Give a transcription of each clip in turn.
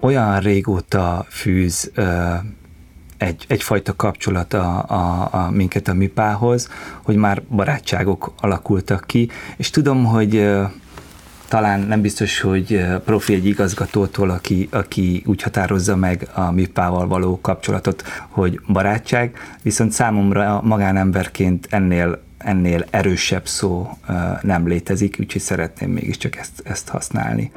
olyan régóta fűz ö, egy, egyfajta kapcsolat a, a, a minket a mipához, hogy már barátságok alakultak ki, és tudom, hogy talán nem biztos, hogy profi egy igazgatótól, aki, aki úgy határozza meg a MIPával való kapcsolatot, hogy barátság, viszont számomra magánemberként ennél ennél erősebb szó nem létezik, úgyhogy szeretném mégiscsak ezt, ezt használni.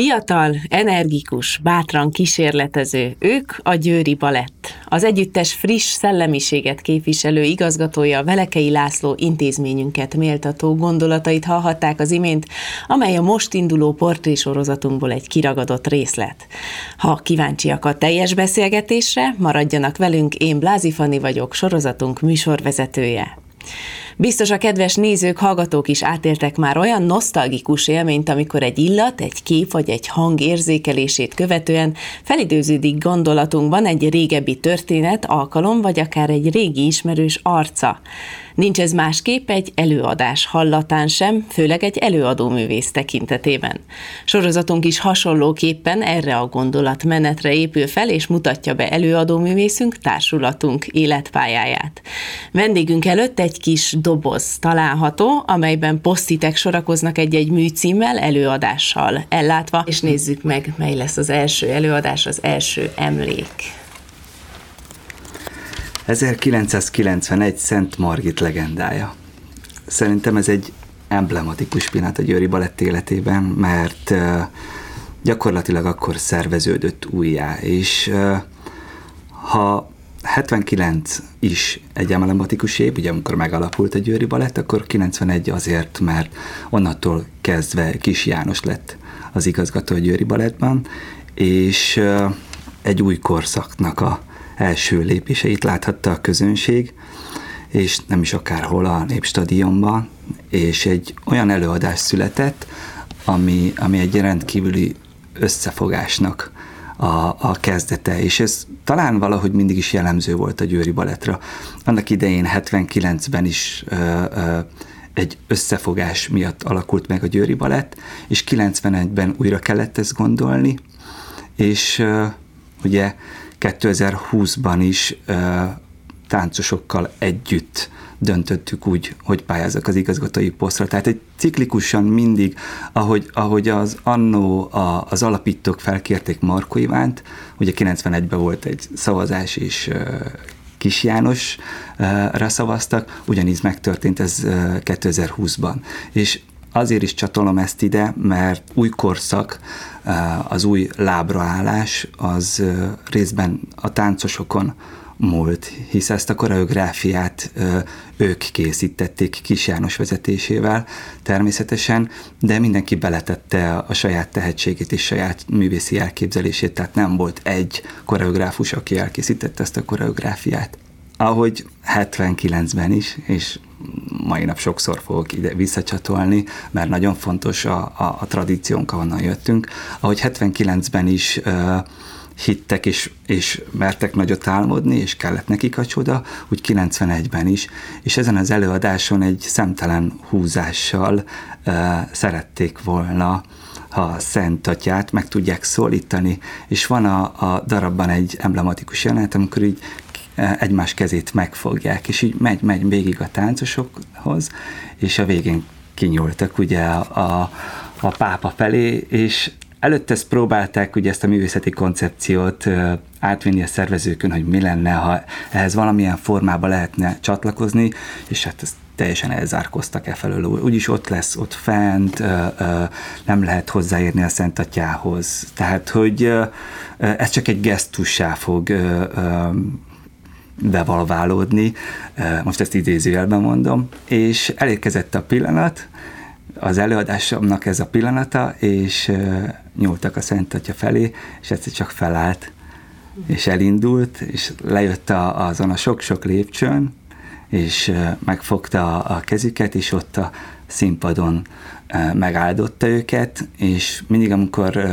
Fiatal, energikus, bátran kísérletező, ők a Győri Balett. Az együttes friss szellemiséget képviselő igazgatója Velekei László intézményünket méltató gondolatait hallhatták az imént, amely a most induló portrésorozatunkból egy kiragadott részlet. Ha kíváncsiak a teljes beszélgetésre, maradjanak velünk, én Blázi Fanni vagyok, sorozatunk műsorvezetője. Biztos a kedves nézők, hallgatók is átéltek már olyan nosztalgikus élményt, amikor egy illat, egy kép vagy egy hang érzékelését követően felidőződik gondolatunkban egy régebbi történet, alkalom vagy akár egy régi ismerős arca. Nincs ez másképp egy előadás hallatán sem, főleg egy előadóművész tekintetében. Sorozatunk is hasonlóképpen erre a gondolatmenetre épül fel, és mutatja be előadóművészünk, társulatunk életpályáját. Vendégünk előtt egy kis doboz található, amelyben posztitek sorakoznak egy-egy műcímmel, előadással ellátva, és nézzük meg, mely lesz az első előadás, az első emlék. 1991 Szent Margit legendája. Szerintem ez egy emblematikus pillanat a Győri Balett életében, mert gyakorlatilag akkor szerveződött újjá, és ha 79 is egy emblematikus év, ugye amikor megalapult a Győri Balett, akkor 91 azért, mert onnantól kezdve Kis János lett az igazgató a Győri Balettban, és egy új korszaknak a első lépéseit láthatta a közönség, és nem is akárhol a Népstadionban, és egy olyan előadás született, ami, ami egy rendkívüli összefogásnak a, a kezdete, és ez talán valahogy mindig is jellemző volt a Győri Baletra. Annak idején 79-ben is ö, ö, egy összefogás miatt alakult meg a Győri Balett, és 91-ben újra kellett ezt gondolni, és ö, ugye 2020-ban is ö, táncosokkal együtt döntöttük úgy, hogy pályázok az igazgatói posztra. Tehát egy ciklikusan mindig, ahogy, ahogy az annó a, az alapítók felkérték Marko Ivánt, ugye 91-ben volt egy szavazás, és Kis Jánosra szavaztak, ugyanígy megtörtént ez 2020-ban. És azért is csatolom ezt ide, mert új korszak, az új lábraállás az részben a táncosokon múlt, hisz ezt a koreográfiát ők készítették Kis János vezetésével természetesen, de mindenki beletette a saját tehetségét és saját művészi elképzelését, tehát nem volt egy koreográfus, aki elkészítette ezt a koreográfiát. Ahogy 79-ben is, és mai nap sokszor fogok ide visszacsatolni, mert nagyon fontos a, a, a tradíciónk, ahonnan jöttünk. Ahogy 79-ben is uh, hittek és, és mertek nagyot álmodni, és kellett nekik a csoda, úgy 91-ben is, és ezen az előadáson egy szemtelen húzással uh, szerették volna a Szent Atyát meg tudják szólítani, és van a, a darabban egy emblematikus jelenet, amikor így egymás kezét megfogják, és így megy, megy végig a táncosokhoz, és a végén kinyúltak ugye a, a, a pápa felé, és előtte ezt próbálták ugye ezt a művészeti koncepciót átvinni a szervezőkön, hogy mi lenne, ha ehhez valamilyen formába lehetne csatlakozni, és hát ezt teljesen elzárkoztak e felől. Úgyis ott lesz, ott fent, nem lehet hozzáérni a Szent Atyához. Tehát, hogy ez csak egy gesztussá fog bevalválódni, most ezt idézőjelben mondom, és elérkezett a pillanat, az előadásomnak ez a pillanata, és nyúltak a Szent Atya felé, és egyszer csak felállt, és elindult, és lejött a, azon a sok-sok lépcsőn, és megfogta a kezüket, és ott a színpadon megáldotta őket, és mindig, amikor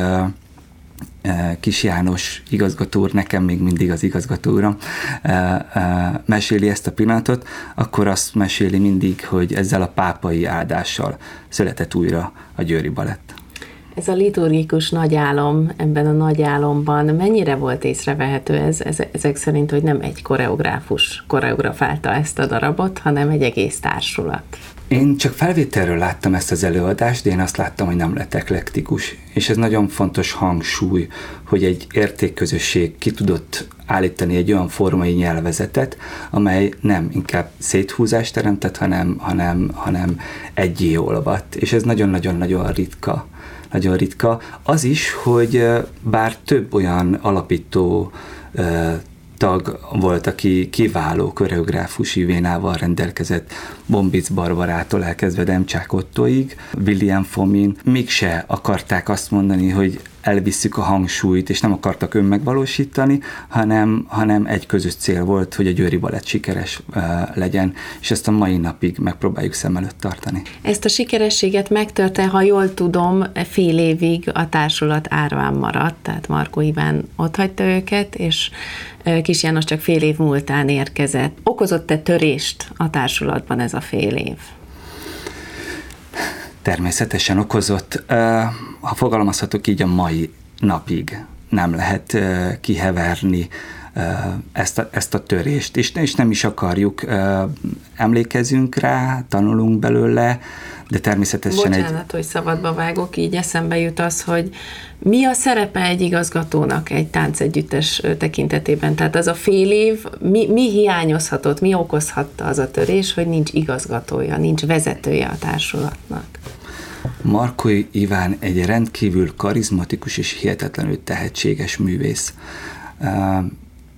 Kis János igazgató úr, nekem még mindig az igazgató úram, meséli ezt a pillanatot, akkor azt meséli mindig, hogy ezzel a pápai áldással született újra a Győri Balett. Ez a liturgikus nagy álom, ebben a nagy álomban mennyire volt észrevehető ez, ez, ezek szerint, hogy nem egy koreográfus koreografálta ezt a darabot, hanem egy egész társulat? Én csak felvételről láttam ezt az előadást, de én azt láttam, hogy nem lett eklektikus. És ez nagyon fontos hangsúly, hogy egy értékközösség ki tudott állítani egy olyan formai nyelvezetet, amely nem inkább széthúzást teremtett, hanem, hanem, hanem egyé olvadt. És ez nagyon-nagyon-nagyon ritka nagyon ritka. Az is, hogy bár több olyan alapító tag volt, aki kiváló koreográfusi vénával rendelkezett, Bombic Barbarától elkezdve Demcsák Ottoig, William Fomin, mégse akarták azt mondani, hogy elvisszük a hangsúlyt, és nem akartak önmegvalósítani, hanem, hanem egy közös cél volt, hogy a Győri Balett sikeres uh, legyen, és ezt a mai napig megpróbáljuk szem előtt tartani. Ezt a sikerességet megtörte, ha jól tudom, fél évig a társulat árván maradt, tehát Markó Iván hagyta őket, és Kis János csak fél év múltán érkezett. Okozott-e törést a társulatban ez a fél év? Természetesen okozott. Ha fogalmazhatok így, a mai napig nem lehet kiheverni ezt a, ezt a törést, és, és nem is akarjuk, emlékezünk rá, tanulunk belőle, de természetesen Bocsánat, egy... hogy szabadba vágok, így eszembe jut az, hogy mi a szerepe egy igazgatónak egy táncegyüttes tekintetében? Tehát az a fél év, mi, mi hiányozhatott, mi okozhatta az a törés, hogy nincs igazgatója, nincs vezetője a társulatnak? Markoi Iván egy rendkívül karizmatikus és hihetetlenül tehetséges művész.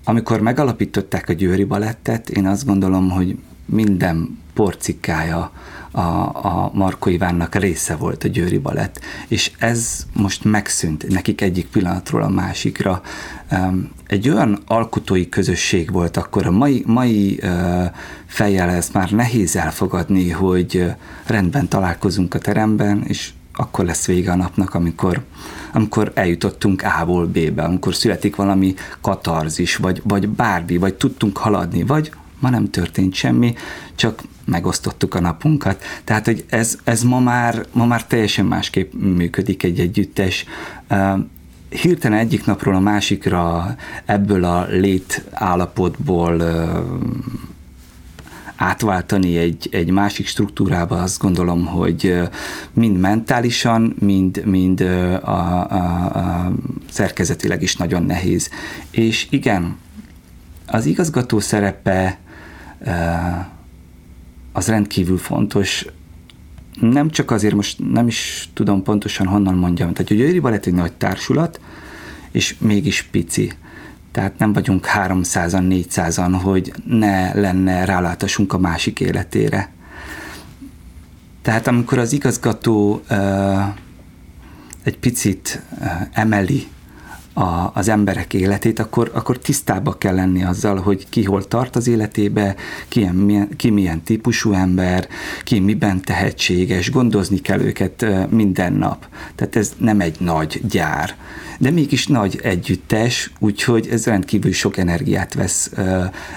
Amikor megalapították a Győri Balettet, én azt gondolom, hogy minden porcikája a, a Marko Ivánnak része volt a Győri Balett, és ez most megszűnt nekik egyik pillanatról a másikra. Egy olyan alkotói közösség volt akkor, a mai, mai fejjel ezt már nehéz elfogadni, hogy rendben találkozunk a teremben, és akkor lesz vége a napnak, amikor, amikor eljutottunk A-ból B-be, amikor születik valami katarzis, vagy, vagy bármi, vagy tudtunk haladni, vagy ma nem történt semmi, csak megosztottuk a napunkat. Tehát, hogy ez, ez ma, már, ma már teljesen másképp működik egy együttes. Hirtelen egyik napról a másikra ebből a lét állapotból átváltani egy, egy másik struktúrába, azt gondolom, hogy mind mentálisan, mind, mind a, a, a szerkezetileg is nagyon nehéz. És igen, az igazgató szerepe az rendkívül fontos, nem csak azért, most nem is tudom pontosan honnan mondjam, tehát hogy Győri Balett egy nagy társulat, és mégis pici. Tehát nem vagyunk 300-an, 400-an, hogy ne lenne rálátásunk a másik életére. Tehát amikor az igazgató uh, egy picit uh, emeli a, az emberek életét, akkor, akkor tisztába kell lenni azzal, hogy ki hol tart az életébe, ki milyen, ki milyen típusú ember, ki miben tehetséges, gondozni kell őket minden nap. Tehát ez nem egy nagy gyár, de mégis nagy együttes, úgyhogy ez rendkívül sok energiát vesz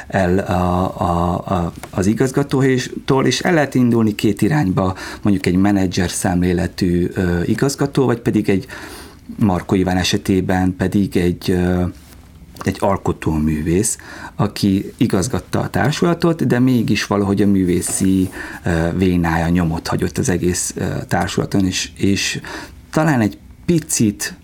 el a, a, a, az igazgatótól, és el lehet indulni két irányba, mondjuk egy menedzser szemléletű igazgató, vagy pedig egy Marko Iván esetében pedig egy egy alkotóművész, aki igazgatta a társulatot, de mégis valahogy a művészi vénája nyomot hagyott az egész társulaton, és, és talán egy picit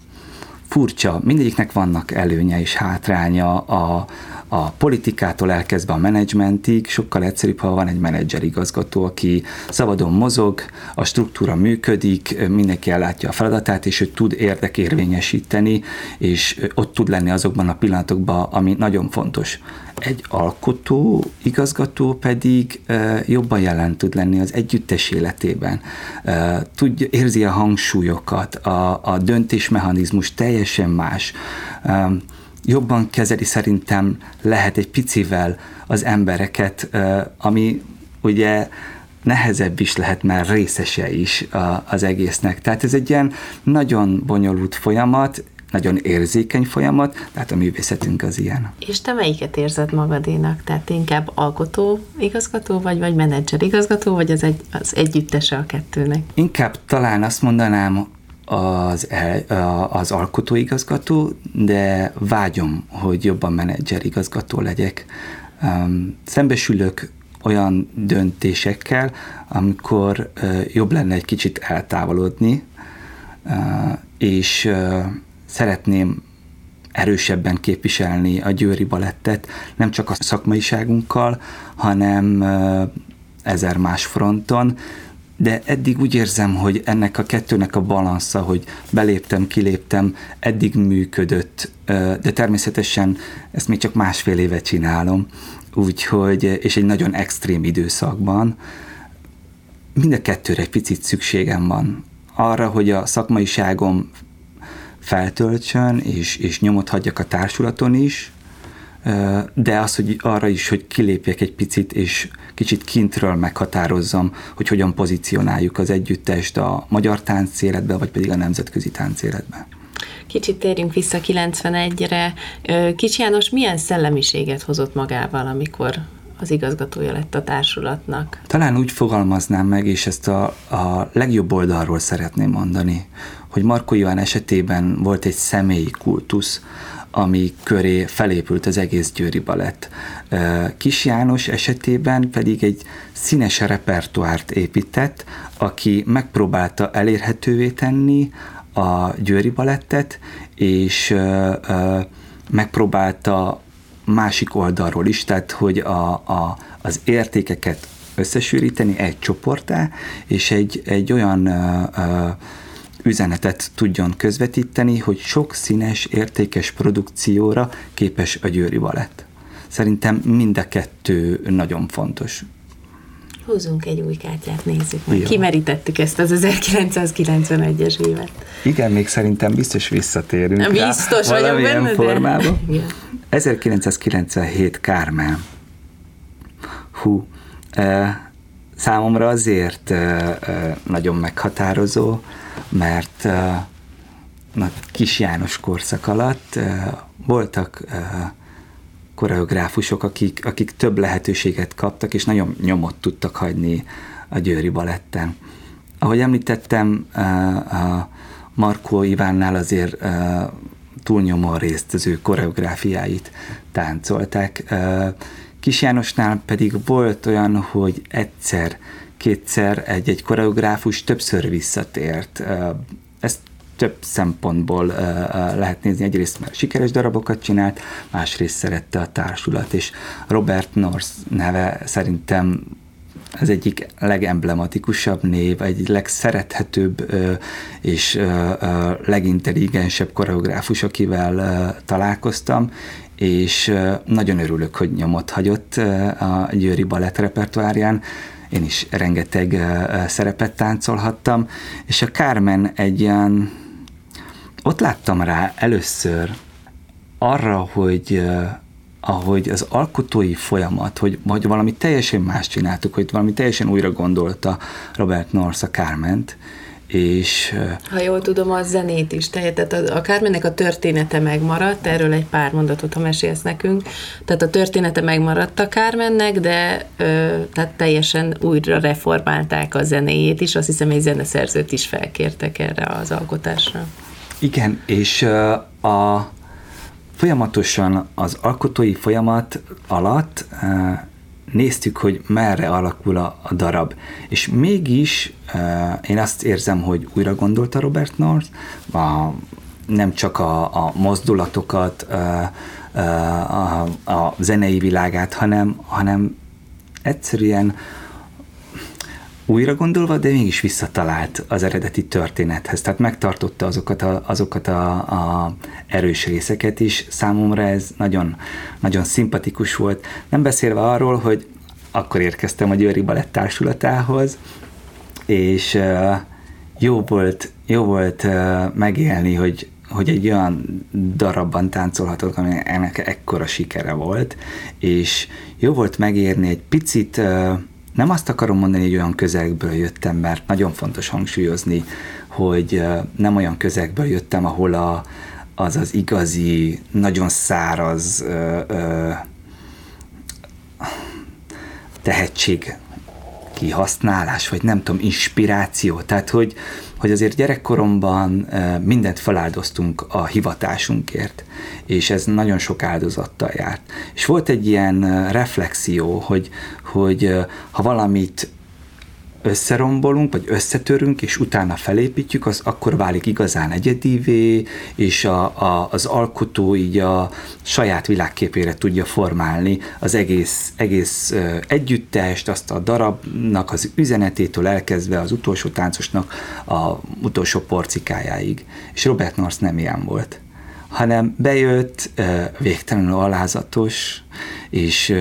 furcsa, mindegyiknek vannak előnye és hátránya a, a politikától elkezdve a menedzsmentig, sokkal egyszerűbb, ha van egy menedzser igazgató, aki szabadon mozog, a struktúra működik, mindenki ellátja a feladatát, és ő tud érdekérvényesíteni, és ott tud lenni azokban a pillanatokban, ami nagyon fontos. Egy alkotó igazgató pedig jobban jelen tud lenni az együttes életében. Tudja, érzi a hangsúlyokat, a, a döntésmechanizmus teljesen más jobban kezeli szerintem lehet egy picivel az embereket, ami ugye nehezebb is lehet, mert részese is az egésznek. Tehát ez egy ilyen nagyon bonyolult folyamat, nagyon érzékeny folyamat, tehát a művészetünk az ilyen. És te melyiket érzed magadénak? Tehát inkább alkotó igazgató vagy, vagy menedzser igazgató, vagy az, egy, az együttese a kettőnek? Inkább talán azt mondanám, az, az alkotóigazgató, de vágyom, hogy jobban menedzser igazgató legyek. Szembesülök olyan döntésekkel, amikor jobb lenne egy kicsit eltávolodni, és szeretném erősebben képviselni a győri balettet, nem csak a szakmaiságunkkal, hanem ezer más fronton, de eddig úgy érzem, hogy ennek a kettőnek a balansza, hogy beléptem, kiléptem, eddig működött, de természetesen ezt még csak másfél éve csinálom, úgyhogy, és egy nagyon extrém időszakban, mind a kettőre egy picit szükségem van. Arra, hogy a szakmaiságom feltöltsön, és, és nyomot hagyjak a társulaton is, de az, hogy arra is, hogy kilépjek egy picit, és kicsit kintről meghatározzam, hogy hogyan pozícionáljuk az együttest a magyar táncéletbe, vagy pedig a nemzetközi táncéletbe. Kicsit térjünk vissza 91-re. Kicsi János milyen szellemiséget hozott magával, amikor az igazgatója lett a társulatnak? Talán úgy fogalmaznám meg, és ezt a, a legjobb oldalról szeretném mondani, hogy Marko Iván esetében volt egy személyi kultusz, ami köré felépült az egész Győri Balett. Kis János esetében pedig egy színes repertoárt épített, aki megpróbálta elérhetővé tenni a Győri Balettet, és megpróbálta másik oldalról is, tehát hogy a, a, az értékeket összesűríteni egy csoportá, és egy, egy olyan ö, ö, üzenetet tudjon közvetíteni, hogy sok színes, értékes produkcióra képes a Győri Balett. Szerintem mind a kettő nagyon fontos. Húzunk egy új kártyát, nézzük meg. Kimerítettük ezt az 1991-es évet. Igen, még szerintem biztos visszatérünk Biztos rá, vagyok benne, formában. De... 1997 Kármel. Hú, számomra azért nagyon meghatározó, mert a Kis János korszak alatt voltak koreográfusok, akik, akik több lehetőséget kaptak, és nagyon nyomot tudtak hagyni a Győri Baletten. Ahogy említettem, a Markó Ivánnál azért túlnyomó részt az ő koreográfiáit táncolták. Kis Jánosnál pedig volt olyan, hogy egyszer kétszer egy-egy koreográfus többször visszatért. Ezt több szempontból lehet nézni. Egyrészt mert sikeres darabokat csinált, másrészt szerette a társulat, és Robert North neve szerintem az egyik legemblematikusabb név, egy legszerethetőbb és legintelligensebb koreográfus, akivel találkoztam, és nagyon örülök, hogy nyomot hagyott a Győri Balett repertoárján. Én is rengeteg szerepet táncolhattam, és a Carmen egy ilyen, ott láttam rá először arra, hogy ahogy az alkotói folyamat, hogy, hogy valami teljesen más csináltuk, hogy valami teljesen újra gondolta Robert North a Carment, és... Ha jól tudom, a zenét is, tehát a, a Kármennek a története megmaradt, erről egy pár mondatot, ha mesélsz nekünk, tehát a története megmaradt a Kármennek, de ö, tehát teljesen újra reformálták a zenéjét is, azt hiszem egy zeneszerzőt is felkértek erre az alkotásra. Igen, és a folyamatosan az alkotói folyamat alatt néztük, hogy merre alakul a, a darab. És mégis uh, én azt érzem, hogy újra gondolta Robert North, a, nem csak a, a mozdulatokat, uh, uh, a, a zenei világát, hanem, hanem egyszerűen újra gondolva, de mégis visszatalált az eredeti történethez. Tehát megtartotta azokat a, azokat a, a erős részeket is. Számomra ez nagyon, nagyon szimpatikus volt. Nem beszélve arról, hogy akkor érkeztem a Győri Balett Társulatához, és jó volt, jó volt megélni, hogy, hogy egy olyan darabban táncolhatok, ami ennek ekkora sikere volt, és jó volt megérni egy picit nem azt akarom mondani, hogy olyan közegből jöttem, mert nagyon fontos hangsúlyozni, hogy nem olyan közegből jöttem, ahol a, az az igazi, nagyon száraz ö, ö, tehetség kihasználás, vagy nem tudom, inspiráció. Tehát, hogy, hogy azért gyerekkoromban mindent feláldoztunk a hivatásunkért, és ez nagyon sok áldozattal járt. És volt egy ilyen reflexió, hogy, hogy ha valamit összerombolunk, vagy összetörünk, és utána felépítjük, az akkor válik igazán egyedivé, és a, a, az alkotó így a saját világképére tudja formálni az egész, egész együttest, azt a darabnak az üzenetétől elkezdve az utolsó táncosnak a utolsó porcikájáig. És Robert Norris nem ilyen volt hanem bejött végtelenül alázatos, és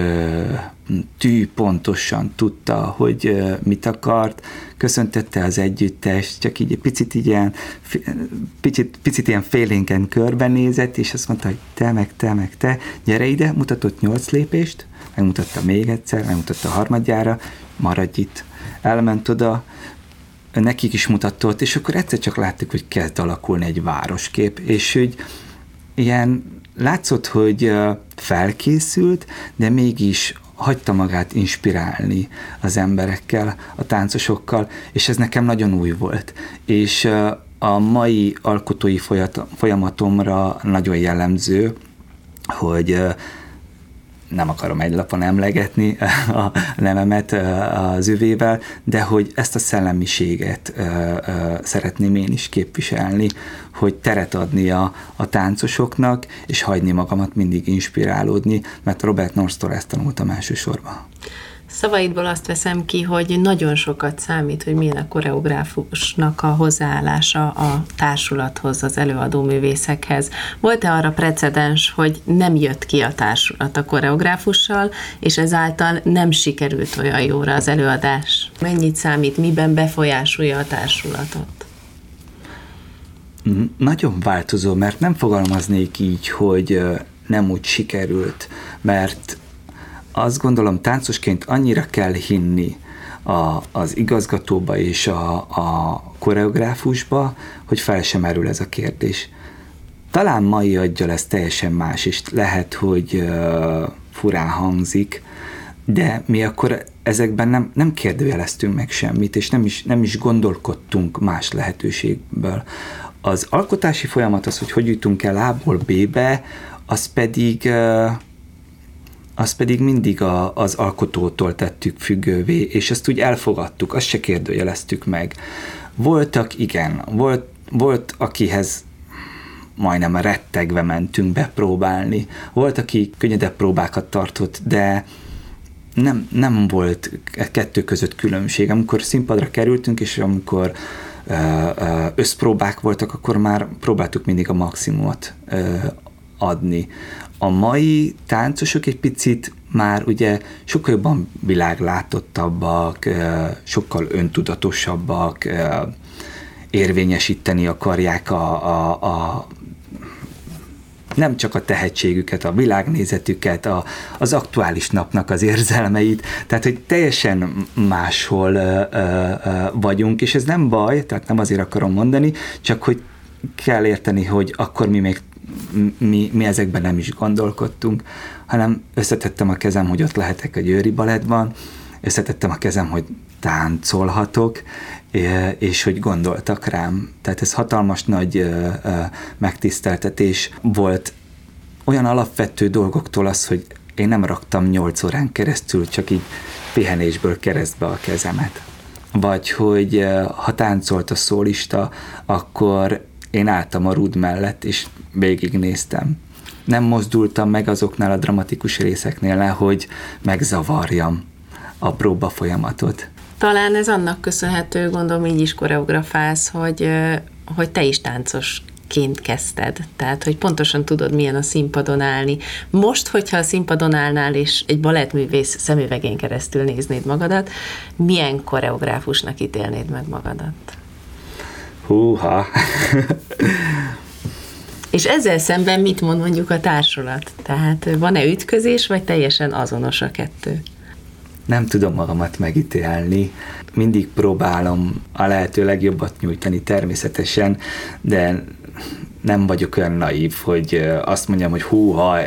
tű pontosan tudta, hogy mit akart, köszöntette az együttest, csak így egy picit ilyen, picit, picit ilyen félénken körbenézett, és azt mondta, hogy te, meg te, meg te, gyere ide, mutatott nyolc lépést, megmutatta még egyszer, megmutatta harmadjára, maradj itt. Elment oda, nekik is mutatott, és akkor egyszer csak láttuk, hogy kezd alakulni egy városkép, és hogy ilyen látszott, hogy felkészült, de mégis hagyta magát inspirálni az emberekkel, a táncosokkal, és ez nekem nagyon új volt. És a mai alkotói folyamatomra nagyon jellemző, hogy nem akarom egy lapon emlegetni a nevemet az üvével, de hogy ezt a szellemiséget szeretném én is képviselni, hogy teret adni a, a táncosoknak, és hagyni magamat mindig inspirálódni, mert Robert Norstól ezt tanultam elsősorban. Szavaidból azt veszem ki, hogy nagyon sokat számít, hogy milyen a koreográfusnak a hozzáállása a társulathoz, az előadó művészekhez. Volt-e arra precedens, hogy nem jött ki a társulat a koreográfussal, és ezáltal nem sikerült olyan jóra az előadás? Mennyit számít, miben befolyásolja a társulatot? Nagyon változó, mert nem fogalmaznék így, hogy nem úgy sikerült, mert azt gondolom táncosként annyira kell hinni a, az igazgatóba és a, a koreográfusba, hogy fel sem merül ez a kérdés. Talán mai adja lesz teljesen más, és lehet, hogy uh, furán hangzik, de mi akkor ezekben nem, nem kérdőjeleztünk meg semmit, és nem is, nem is gondolkodtunk más lehetőségből. Az alkotási folyamat az, hogy hogy jutunk el A-ból B-be, az pedig uh, azt pedig mindig a, az alkotótól tettük függővé, és ezt úgy elfogadtuk, azt se kérdőjeleztük meg. Voltak, igen, volt, volt akihez majdnem rettegve mentünk bepróbálni. Volt, aki könnyedebb próbákat tartott, de nem, nem volt kettő között különbség. Amikor színpadra kerültünk, és amikor összpróbák voltak, akkor már próbáltuk mindig a maximumot adni. A mai táncosok egy picit már ugye sokkal jobban világlátottabbak, sokkal öntudatosabbak, érvényesíteni akarják a, a, a nem csak a tehetségüket, a világnézetüket, a, az aktuális napnak az érzelmeit, tehát hogy teljesen máshol ö, ö, vagyunk, és ez nem baj, tehát nem azért akarom mondani, csak hogy kell érteni, hogy akkor mi még mi, mi ezekben nem is gondolkodtunk, hanem összetettem a kezem, hogy ott lehetek a Győri Balettban, összetettem a kezem, hogy táncolhatok, és hogy gondoltak rám. Tehát ez hatalmas nagy megtiszteltetés volt olyan alapvető dolgoktól az, hogy én nem raktam nyolc órán keresztül, csak így pihenésből keresztbe a kezemet. Vagy hogy ha táncolt a szólista, akkor én álltam a rúd mellett, és végignéztem. Nem mozdultam meg azoknál a dramatikus részeknél, hogy megzavarjam a próba folyamatot. Talán ez annak köszönhető, gondolom így is koreografálsz, hogy, hogy te is táncos ként kezdted. Tehát, hogy pontosan tudod, milyen a színpadon állni. Most, hogyha a színpadon állnál, és egy balettművész szemüvegén keresztül néznéd magadat, milyen koreográfusnak ítélnéd meg magadat? Húha! És ezzel szemben mit mond mondjuk a társulat? Tehát van-e ütközés, vagy teljesen azonos a kettő? Nem tudom magamat megítélni. Mindig próbálom a lehető legjobbat nyújtani természetesen, de nem vagyok olyan naív, hogy azt mondjam, hogy húha,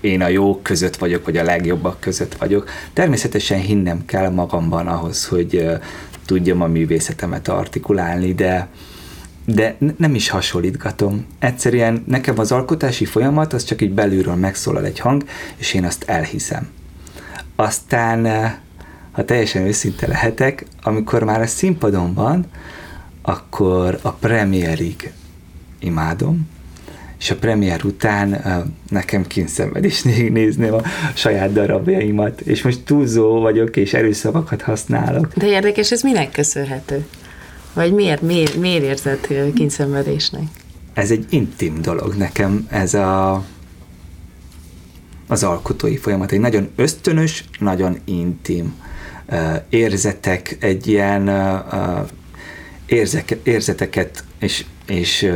én a jók között vagyok, vagy a legjobbak között vagyok. Természetesen hinnem kell magamban ahhoz, hogy tudjam a művészetemet artikulálni, de, de nem is hasonlítgatom. Egyszerűen nekem az alkotási folyamat az csak így belülről megszólal egy hang, és én azt elhiszem. Aztán, ha teljesen őszinte lehetek, amikor már a színpadon van, akkor a premierig imádom, és a premier után nekem is nézném a saját darabjaimat, és most túlzó vagyok, és erőszavakat használok. De érdekes, ez minek köszönhető? Vagy miért, miért, miért érzed kényszenvedésnek? Ez egy intim dolog nekem, ez a az alkotói folyamat. Egy nagyon ösztönös, nagyon intim érzetek, egy ilyen érzek, érzeteket és, és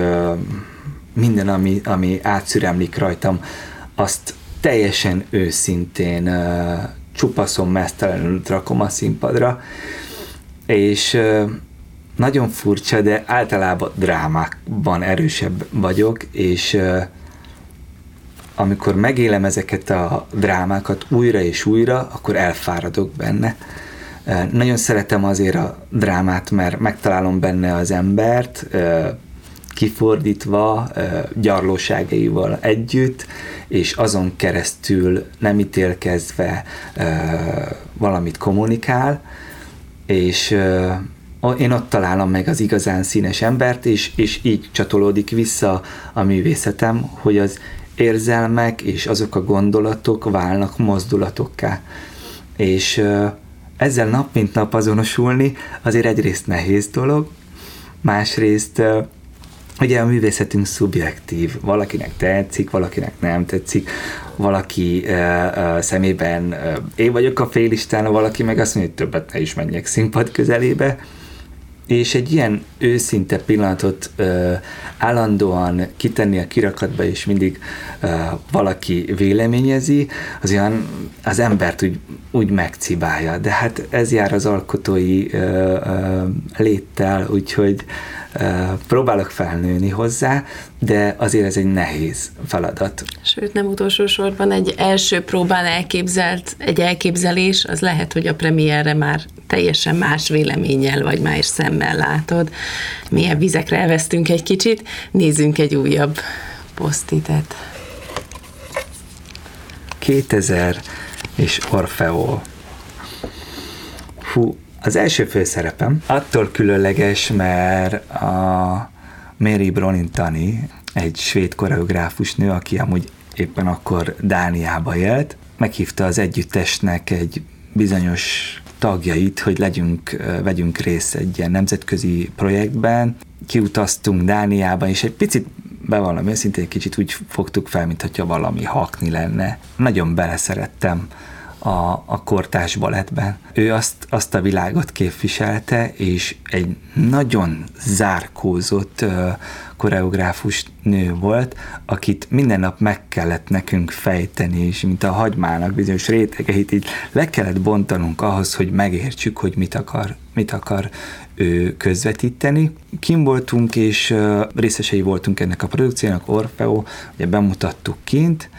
minden, ami, ami átszüremlik rajtam, azt teljesen őszintén csupaszon mesztelenül rakom a színpadra, és nagyon furcsa, de általában drámákban erősebb vagyok, és amikor megélem ezeket a drámákat újra és újra, akkor elfáradok benne. Nagyon szeretem azért a drámát, mert megtalálom benne az embert, kifordítva, gyarlóságaival együtt, és azon keresztül nem ítélkezve valamit kommunikál, és én ott találom meg az igazán színes embert, és, és így csatolódik vissza a művészetem, hogy az érzelmek és azok a gondolatok válnak mozdulatokká. És ezzel nap mint nap azonosulni azért egyrészt nehéz dolog, másrészt ugye a művészetünk szubjektív, valakinek tetszik, valakinek nem tetszik, valaki szemében én vagyok a félisten, valaki meg azt mondja, hogy többet ne is menjek színpad közelébe, és egy ilyen őszinte pillanatot uh, állandóan kitenni a kirakatba, és mindig uh, valaki véleményezi, az olyan az embert úgy, úgy megcibálja. De hát ez jár az alkotói uh, uh, léttel, úgyhogy próbálok felnőni hozzá, de azért ez egy nehéz feladat. Sőt, nem utolsó sorban egy első próbán elképzelt, egy elképzelés, az lehet, hogy a premierre már teljesen más véleménnyel vagy más szemmel látod. Milyen vizekre elvesztünk egy kicsit, nézzünk egy újabb posztitet. 2000 és Orfeo. Fú, az első főszerepem attól különleges, mert a Mary Bronintani, egy svéd koreográfus nő, aki amúgy éppen akkor Dániába élt, meghívta az együttesnek egy bizonyos tagjait, hogy legyünk, vegyünk részt egy ilyen nemzetközi projektben. Kiutaztunk Dániába, és egy picit bevallom őszintén, egy kicsit úgy fogtuk fel, mintha valami hakni lenne. Nagyon beleszerettem a, a kortás balettben. Ő azt, azt a világot képviselte, és egy nagyon zárkózott uh, koreográfus nő volt, akit minden nap meg kellett nekünk fejteni, és mint a hagymának bizonyos rétegeit így le kellett bontanunk ahhoz, hogy megértsük, hogy mit akar, mit akar ő közvetíteni. Kim voltunk, és részesei voltunk ennek a produkciónak, Orfeo, ugye bemutattuk kint,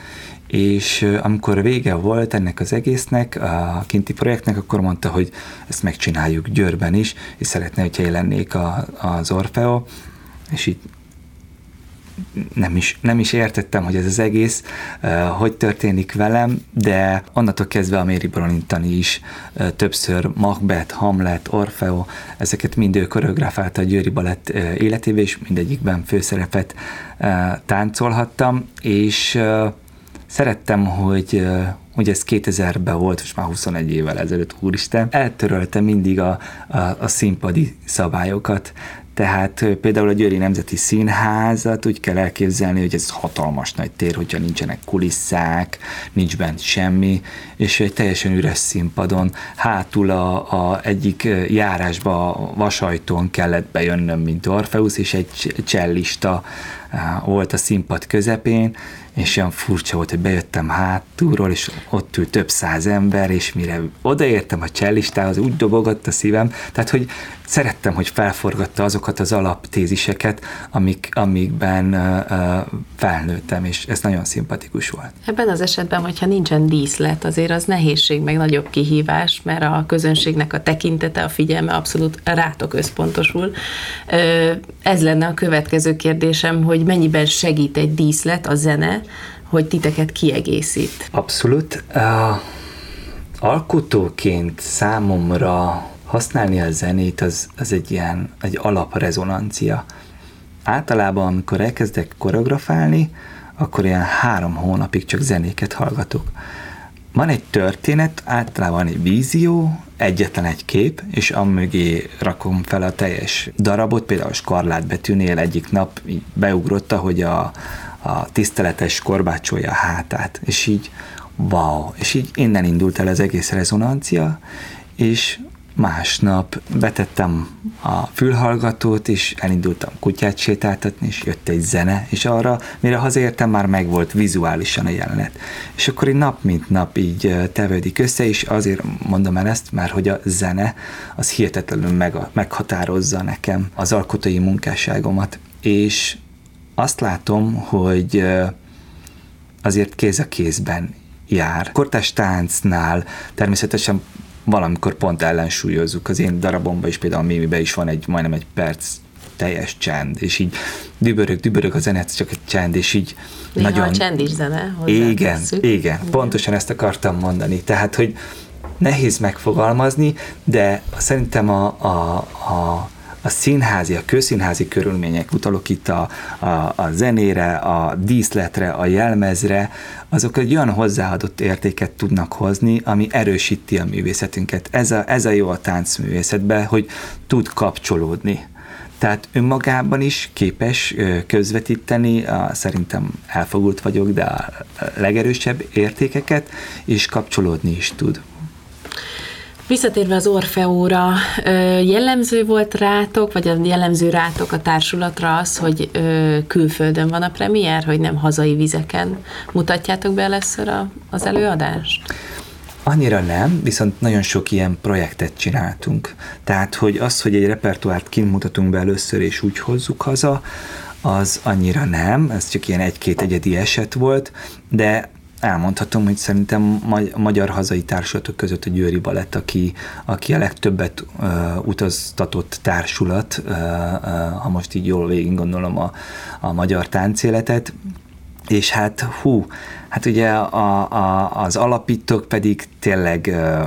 és amikor vége volt ennek az egésznek, a kinti projektnek, akkor mondta, hogy ezt megcsináljuk Győrben is, és szeretne, hogyha lennék a, az Orfeo, és így nem is, nem is értettem, hogy ez az egész uh, hogy történik velem, de onnantól kezdve a Mary Bronintani is uh, többször Macbeth, Hamlet, Orfeo, ezeket mind ő koreografálta a Győri Balett uh, életébe, és mindegyikben főszerepet táncolhattam, és Szerettem, hogy hogy ez 2000-ben volt, és már 21 évvel ezelőtt, úristen, eltörölte mindig a, a, a színpadi szabályokat, tehát például a Győri Nemzeti Színházat úgy kell elképzelni, hogy ez hatalmas nagy tér, hogyha nincsenek kulisszák, nincs bent semmi, és egy teljesen üres színpadon, hátul a, a egyik járásba vasajtón kellett bejönnöm, mint Orfeusz, és egy csellista volt a színpad közepén, és olyan furcsa volt, hogy bejöttem hátulról, és ott ült több száz ember, és mire odaértem a csellistához, úgy dobogott a szívem, tehát hogy szerettem, hogy felforgatta azokat az alaptéziseket, amik, amikben uh, felnőttem, és ez nagyon szimpatikus volt. Ebben az esetben, hogyha nincsen díszlet, azért az nehézség, meg nagyobb kihívás, mert a közönségnek a tekintete, a figyelme abszolút rátok összpontosul. Ez lenne a következő kérdésem, hogy mennyiben segít egy díszlet, a zene, hogy titeket kiegészít? Abszolút. Uh, alkotóként számomra használni a zenét az, az egy ilyen egy alaprezonancia. Általában, amikor elkezdek koreografálni, akkor ilyen három hónapig csak zenéket hallgatok. Van egy történet, általában egy vízió, egyetlen egy kép, és amögé rakom fel a teljes darabot, például a skarlát betűnél egyik nap így beugrotta, hogy a, a tiszteletes korbácsolja a hátát, és így wow, és így innen indult el az egész rezonancia, és másnap betettem a fülhallgatót, és elindultam kutyát sétáltatni, és jött egy zene, és arra, mire hazaértem, már megvolt vizuálisan a jelenet. És akkor így nap mint nap így tevődik össze, és azért mondom el ezt, mert hogy a zene az hihetetlenül meg, meghatározza nekem az alkotói munkásságomat. És azt látom, hogy azért kéz a kézben jár. Kortás táncnál természetesen valamikor pont ellensúlyozzuk. Az én darabomban is például a Mimiben is van egy majdnem egy perc teljes csend, és így dübörög, dübörög a zene, csak egy csend, és így Néha nagyon... a csend is zene. Igen, igen, igen, pontosan ezt akartam mondani. Tehát, hogy nehéz megfogalmazni, de szerintem a, a, a a színházi, a közszínházi körülmények, utalok itt a, a, a zenére, a díszletre, a jelmezre, azok egy olyan hozzáadott értéket tudnak hozni, ami erősíti a művészetünket. Ez a, ez a jó a táncművészetben, hogy tud kapcsolódni. Tehát önmagában is képes közvetíteni, a, szerintem elfogult vagyok, de a legerősebb értékeket, és kapcsolódni is tud. Visszatérve az Orfeóra, jellemző volt rátok, vagy a jellemző rátok a társulatra az, hogy külföldön van a premier, hogy nem hazai vizeken mutatjátok be először az előadást? Annyira nem, viszont nagyon sok ilyen projektet csináltunk. Tehát, hogy az, hogy egy repertoárt kint mutatunk be először, és úgy hozzuk haza, az annyira nem, ez csak ilyen egy-két egyedi eset volt, de elmondhatom, hogy szerintem a magyar hazai társulatok között a Győri Balett, aki, aki a legtöbbet uh, utaztatott társulat, uh, uh, ha most így jól végig gondolom a, a magyar táncéletet, és hát hú, hát ugye a, a, az alapítók pedig tényleg uh,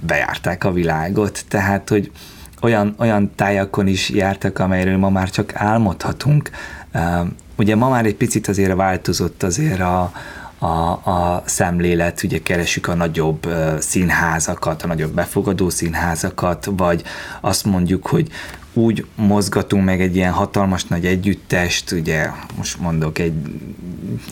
bejárták a világot, tehát hogy olyan, olyan tájakon is jártak, amelyről ma már csak álmodhatunk. Uh, ugye ma már egy picit azért változott azért a, a, a szemlélet, ugye keresünk a nagyobb színházakat, a nagyobb befogadó színházakat, vagy azt mondjuk, hogy úgy mozgatunk meg egy ilyen hatalmas nagy együttest, ugye most mondok egy,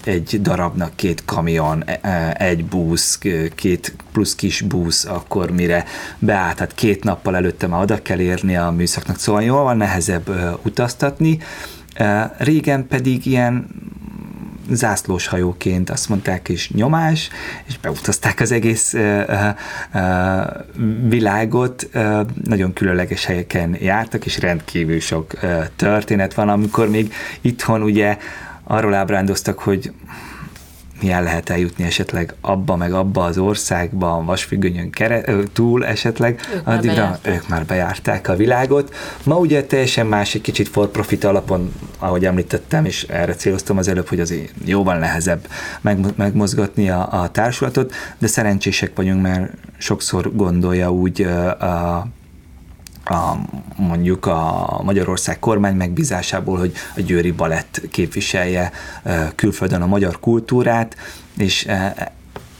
egy darabnak két kamion, e, e, egy busz, két plusz kis busz, akkor mire beállt, hát két nappal előtte már oda kell érni a műszaknak, szóval jól van nehezebb utaztatni, Régen pedig ilyen zászlós hajóként azt mondták is nyomás, és beutazták az egész uh, uh, világot, uh, nagyon különleges helyeken jártak, és rendkívül sok uh, történet van, amikor még itthon ugye arról ábrándoztak, hogy milyen lehet eljutni esetleg abba meg abba az országba, a vasfüggönyön kere, túl esetleg, ők addigra már ők már bejárták a világot. Ma ugye teljesen más, egy kicsit for profit alapon, ahogy említettem, és erre céloztam az előbb, hogy azért jóval nehezebb megmozgatni a, a társulatot, de szerencsések vagyunk, mert sokszor gondolja úgy a a, mondjuk a Magyarország kormány megbízásából, hogy a Győri Balett képviselje külföldön a magyar kultúrát, és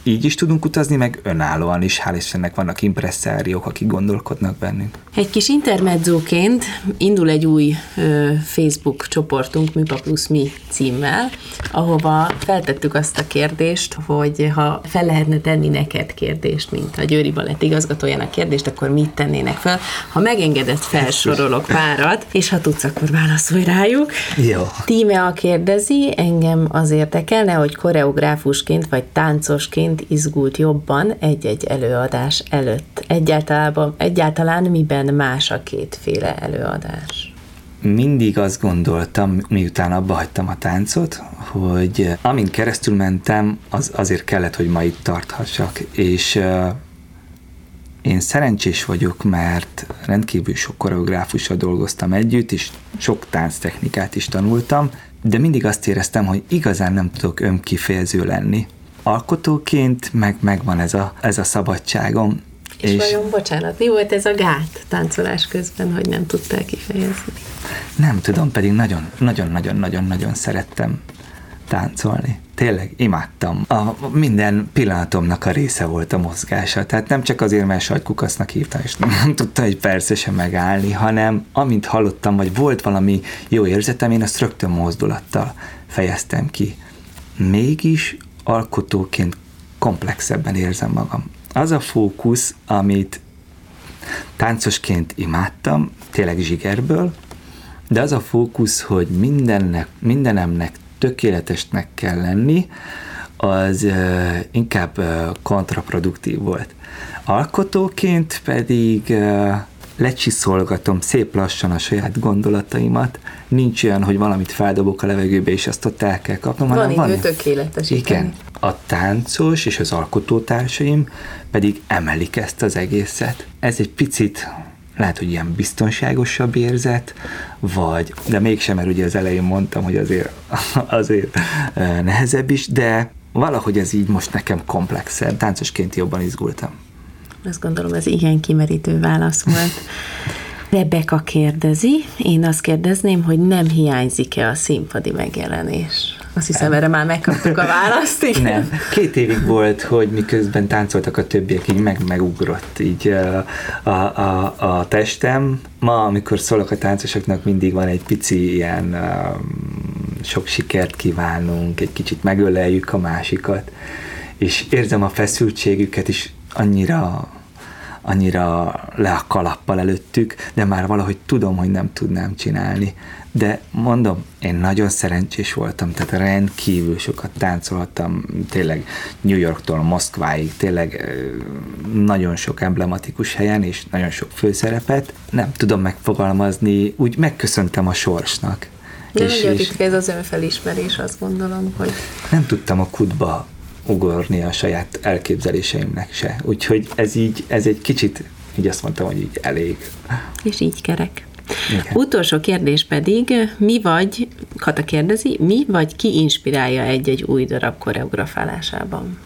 így is tudunk utazni, meg önállóan is, hál' Istennek vannak impresszáriók, akik gondolkodnak bennünk. Egy kis intermedzóként indul egy új ö, Facebook csoportunk, Műpa plusz Mi címmel, ahova feltettük azt a kérdést, hogy ha fel lehetne tenni neked kérdést, mint a Győri Balett igazgatójának kérdést, akkor mit tennének fel? Ha megengedett, felsorolok párat, és ha tudsz, akkor válaszolj rájuk. Jó. Tímea kérdezi, engem az érdekelne, hogy koreográfusként vagy táncosként izgult jobban egy-egy előadás előtt. Egyáltalán, egyáltalán miben más a kétféle előadás? mindig azt gondoltam, miután abba hagytam a táncot, hogy amint keresztül mentem, az azért kellett, hogy ma itt tarthassak, és én szerencsés vagyok, mert rendkívül sok koreográfussal dolgoztam együtt, és sok tánctechnikát is tanultam, de mindig azt éreztem, hogy igazán nem tudok önkifejező lenni. Alkotóként meg megvan ez a, ez a szabadságom. És, és vajon, bocsánat, mi volt ez a gát táncolás közben, hogy nem tudtál kifejezni? Nem tudom, pedig nagyon-nagyon-nagyon-nagyon szerettem táncolni. Tényleg imádtam. A minden pillanatomnak a része volt a mozgása. Tehát nem csak azért, mert sajtkukasznak hívtam, és nem tudtam egy persze sem megállni, hanem amint hallottam, vagy volt valami jó érzetem, én azt rögtön mozdulattal fejeztem ki. Mégis alkotóként komplexebben érzem magam. Az a fókusz, amit táncosként imádtam, tényleg zsigerből, de az a fókusz, hogy mindennek, mindenemnek tökéletesnek kell lenni, az uh, inkább uh, kontraproduktív volt. Alkotóként pedig uh, lecsiszolgatom szép lassan a saját gondolataimat. Nincs olyan, hogy valamit feldobok a levegőbe, és azt ott el kell kapnom. Van idő van, tökéletes. Igen. A táncos és az alkotótársaim pedig emelik ezt az egészet. Ez egy picit lehet, hogy ilyen biztonságosabb érzet, vagy, de mégsem, mert ugye az elején mondtam, hogy azért, azért nehezebb is, de valahogy ez így most nekem komplexebb, táncosként jobban izgultam. Azt gondolom, ez igen kimerítő válasz volt. Rebeka kérdezi, én azt kérdezném, hogy nem hiányzik-e a színpadi megjelenés? Azt hiszem, erre már megkaptuk a választ. Igen. Nem. Két évig volt, hogy miközben táncoltak a többiek, így meg megugrott így a, a, a testem. Ma, amikor szólok a táncosoknak, mindig van egy pici ilyen sok sikert kívánunk, egy kicsit megöleljük a másikat, és érzem a feszültségüket is annyira annyira le a kalappal előttük, de már valahogy tudom, hogy nem tudnám csinálni. De mondom, én nagyon szerencsés voltam, tehát rendkívül sokat táncolhattam, tényleg New Yorktól Moszkváig, tényleg nagyon sok emblematikus helyen, és nagyon sok főszerepet. Nem tudom megfogalmazni, úgy megköszöntem a sorsnak. Nem és, és ez az önfelismerés, azt gondolom, hogy... Nem tudtam a kutba ugorni a saját elképzeléseimnek se. Úgyhogy ez így, ez egy kicsit, így azt mondtam, hogy így elég. És így kerek. Igen. Utolsó kérdés pedig, mi vagy, Kata kérdezi, mi vagy ki inspirálja egy-egy új darab koreografálásában?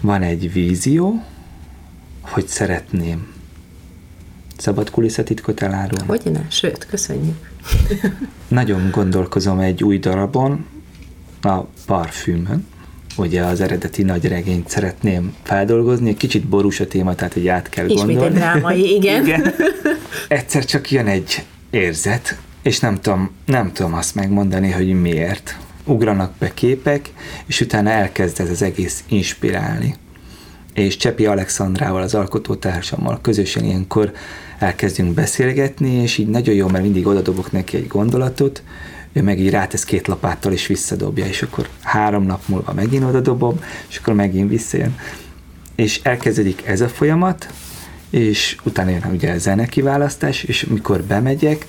Van egy vízió, hogy szeretném szabad kulisszatitkot elárulni. Hogy ne? Sőt, köszönjük. Nagyon gondolkozom egy új darabon, a parfümön, ugye az eredeti nagy regényt szeretném feldolgozni, egy kicsit borús a téma, tehát hogy át kell Ismét gondolni. Ismét egy drámai, igen. igen. Egyszer csak jön egy érzet, és nem tudom, nem tudom azt megmondani, hogy miért. Ugranak be képek, és utána elkezd ez az egész inspirálni. És Csepi Alexandrával, az alkotótársammal közösen ilyenkor elkezdünk beszélgetni, és így nagyon jó, mert mindig odadobok neki egy gondolatot, ő meg így rátesz két lapáttal, és visszadobja, és akkor három nap múlva megint oda dobom, és akkor megint visszajön. És elkezdődik ez a folyamat, és utána jön ugye a zene kiválasztás, és mikor bemegyek,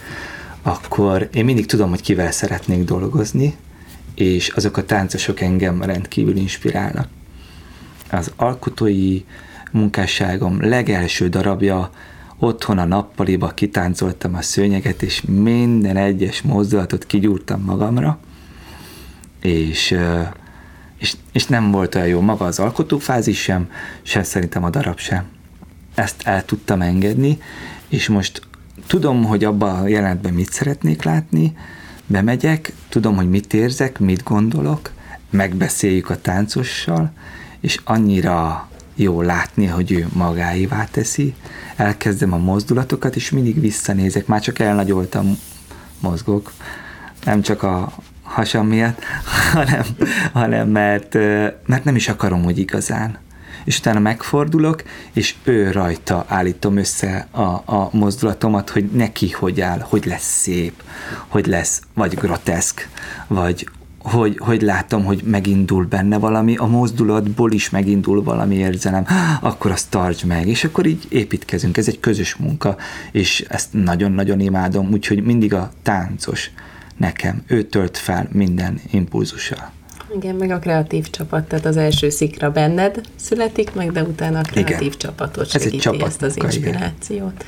akkor én mindig tudom, hogy kivel szeretnék dolgozni, és azok a táncosok engem rendkívül inspirálnak. Az alkotói munkásságom legelső darabja Otthon a nappaliba kitáncoltam a szőnyeget, és minden egyes mozdulatot kigyúrtam magamra, és, és, és nem volt olyan jó maga az alkotófázis sem, sem szerintem a darab sem. Ezt el tudtam engedni, és most tudom, hogy abban a jelentben mit szeretnék látni, bemegyek, tudom, hogy mit érzek, mit gondolok, megbeszéljük a táncossal, és annyira jó látni, hogy ő magáévá teszi, elkezdem a mozdulatokat, és mindig visszanézek, már csak elnagyoltam, mozgok, nem csak a hasam miatt, hanem, hanem mert, mert nem is akarom, hogy igazán. És utána megfordulok, és ő rajta állítom össze a, a mozdulatomat, hogy neki hogy áll, hogy lesz szép, hogy lesz vagy groteszk, vagy hogy, hogy látom, hogy megindul benne valami, a mozdulatból is megindul valami érzelem, akkor azt tartsd meg, és akkor így építkezünk. Ez egy közös munka, és ezt nagyon-nagyon imádom, úgyhogy mindig a táncos nekem, ő tölt fel minden impulzussal. Igen, meg a kreatív csapat, tehát az első szikra benned születik meg, de utána a kreatív Igen. csapatot segíti Ez csapat ezt az inspirációt. Igen.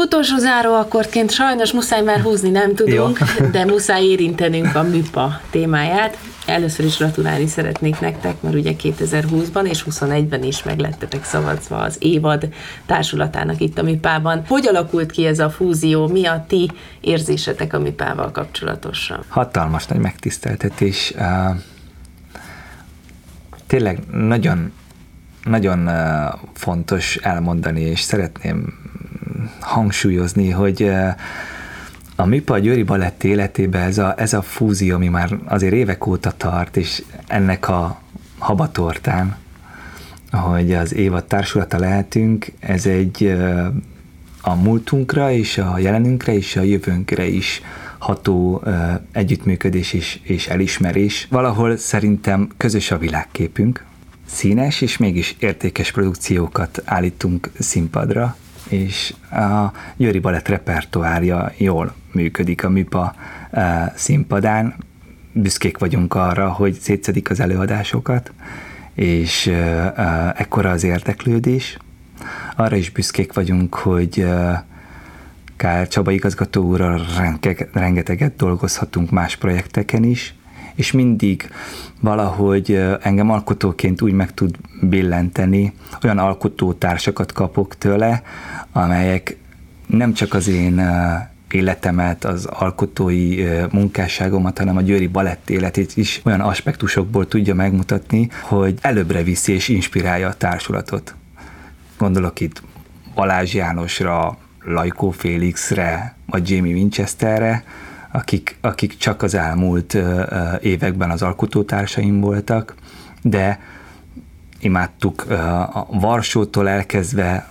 Utolsó záró akkordként sajnos muszáj már húzni nem tudunk, Jó. de muszáj érintenünk a MIPA témáját. Először is gratulálni szeretnék nektek, mert ugye 2020-ban és 21-ben is meglettetek szavazva az évad társulatának itt a MIPA-ban. Hogy alakult ki ez a fúzió? Mi a ti érzésetek a MIPA-val kapcsolatosan? Hatalmas nagy megtiszteltetés. Tényleg nagyon nagyon fontos elmondani, és szeretném hangsúlyozni, hogy a MIPA Győri Balett életében ez a, ez a fúzió, ami már azért évek óta tart, és ennek a habatortán, hogy az évad társulata lehetünk, ez egy a múltunkra és a jelenünkre és a jövőnkre is ható együttműködés és, és elismerés. Valahol szerintem közös a világképünk, színes és mégis értékes produkciókat állítunk színpadra, és a Győri Balett repertoárja jól működik a MIPA e, színpadán. Büszkék vagyunk arra, hogy szétszedik az előadásokat, és e, e, ekkora az érdeklődés. Arra is büszkék vagyunk, hogy Kár Csaba igazgató úrral rengeteget dolgozhatunk más projekteken is, és mindig valahogy engem alkotóként úgy meg tud billenteni, olyan alkotótársakat kapok tőle, amelyek nem csak az én életemet, az alkotói munkásságomat, hanem a Győri balett életét is olyan aspektusokból tudja megmutatni, hogy előbbre viszi és inspirálja a társulatot. Gondolok itt Balázs Jánosra, Lajkó Félixre, vagy Jamie Winchesterre, akik, akik csak az elmúlt években az alkotótársaim voltak, de imádtuk a Varsótól elkezdve,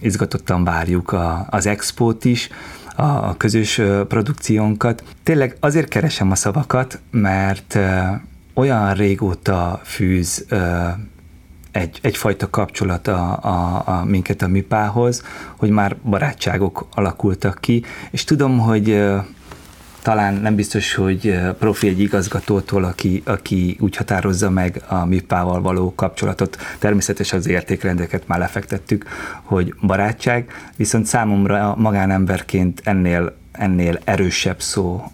izgatottan várjuk a, az expót is, a, a közös produkciónkat. Tényleg azért keresem a szavakat, mert olyan régóta fűz egy, egyfajta kapcsolat a, a, a minket a mipához, hogy már barátságok alakultak ki, és tudom, hogy talán nem biztos, hogy profi egy igazgatótól, aki, aki úgy határozza meg a MIPÁ-val való kapcsolatot. Természetesen az értékrendeket már lefektettük, hogy barátság, viszont számomra magánemberként ennél ennél erősebb szó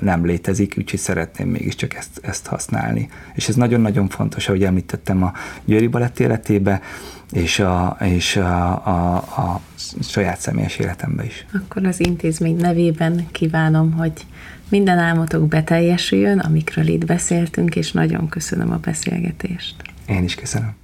nem létezik, úgyhogy szeretném mégiscsak ezt, ezt használni. És ez nagyon-nagyon fontos, ahogy említettem a Győri Balett életébe, és a, és a, a, a saját személyes életemben is. Akkor az intézmény nevében kívánom, hogy minden álmotok beteljesüljön, amikről itt beszéltünk, és nagyon köszönöm a beszélgetést. Én is köszönöm.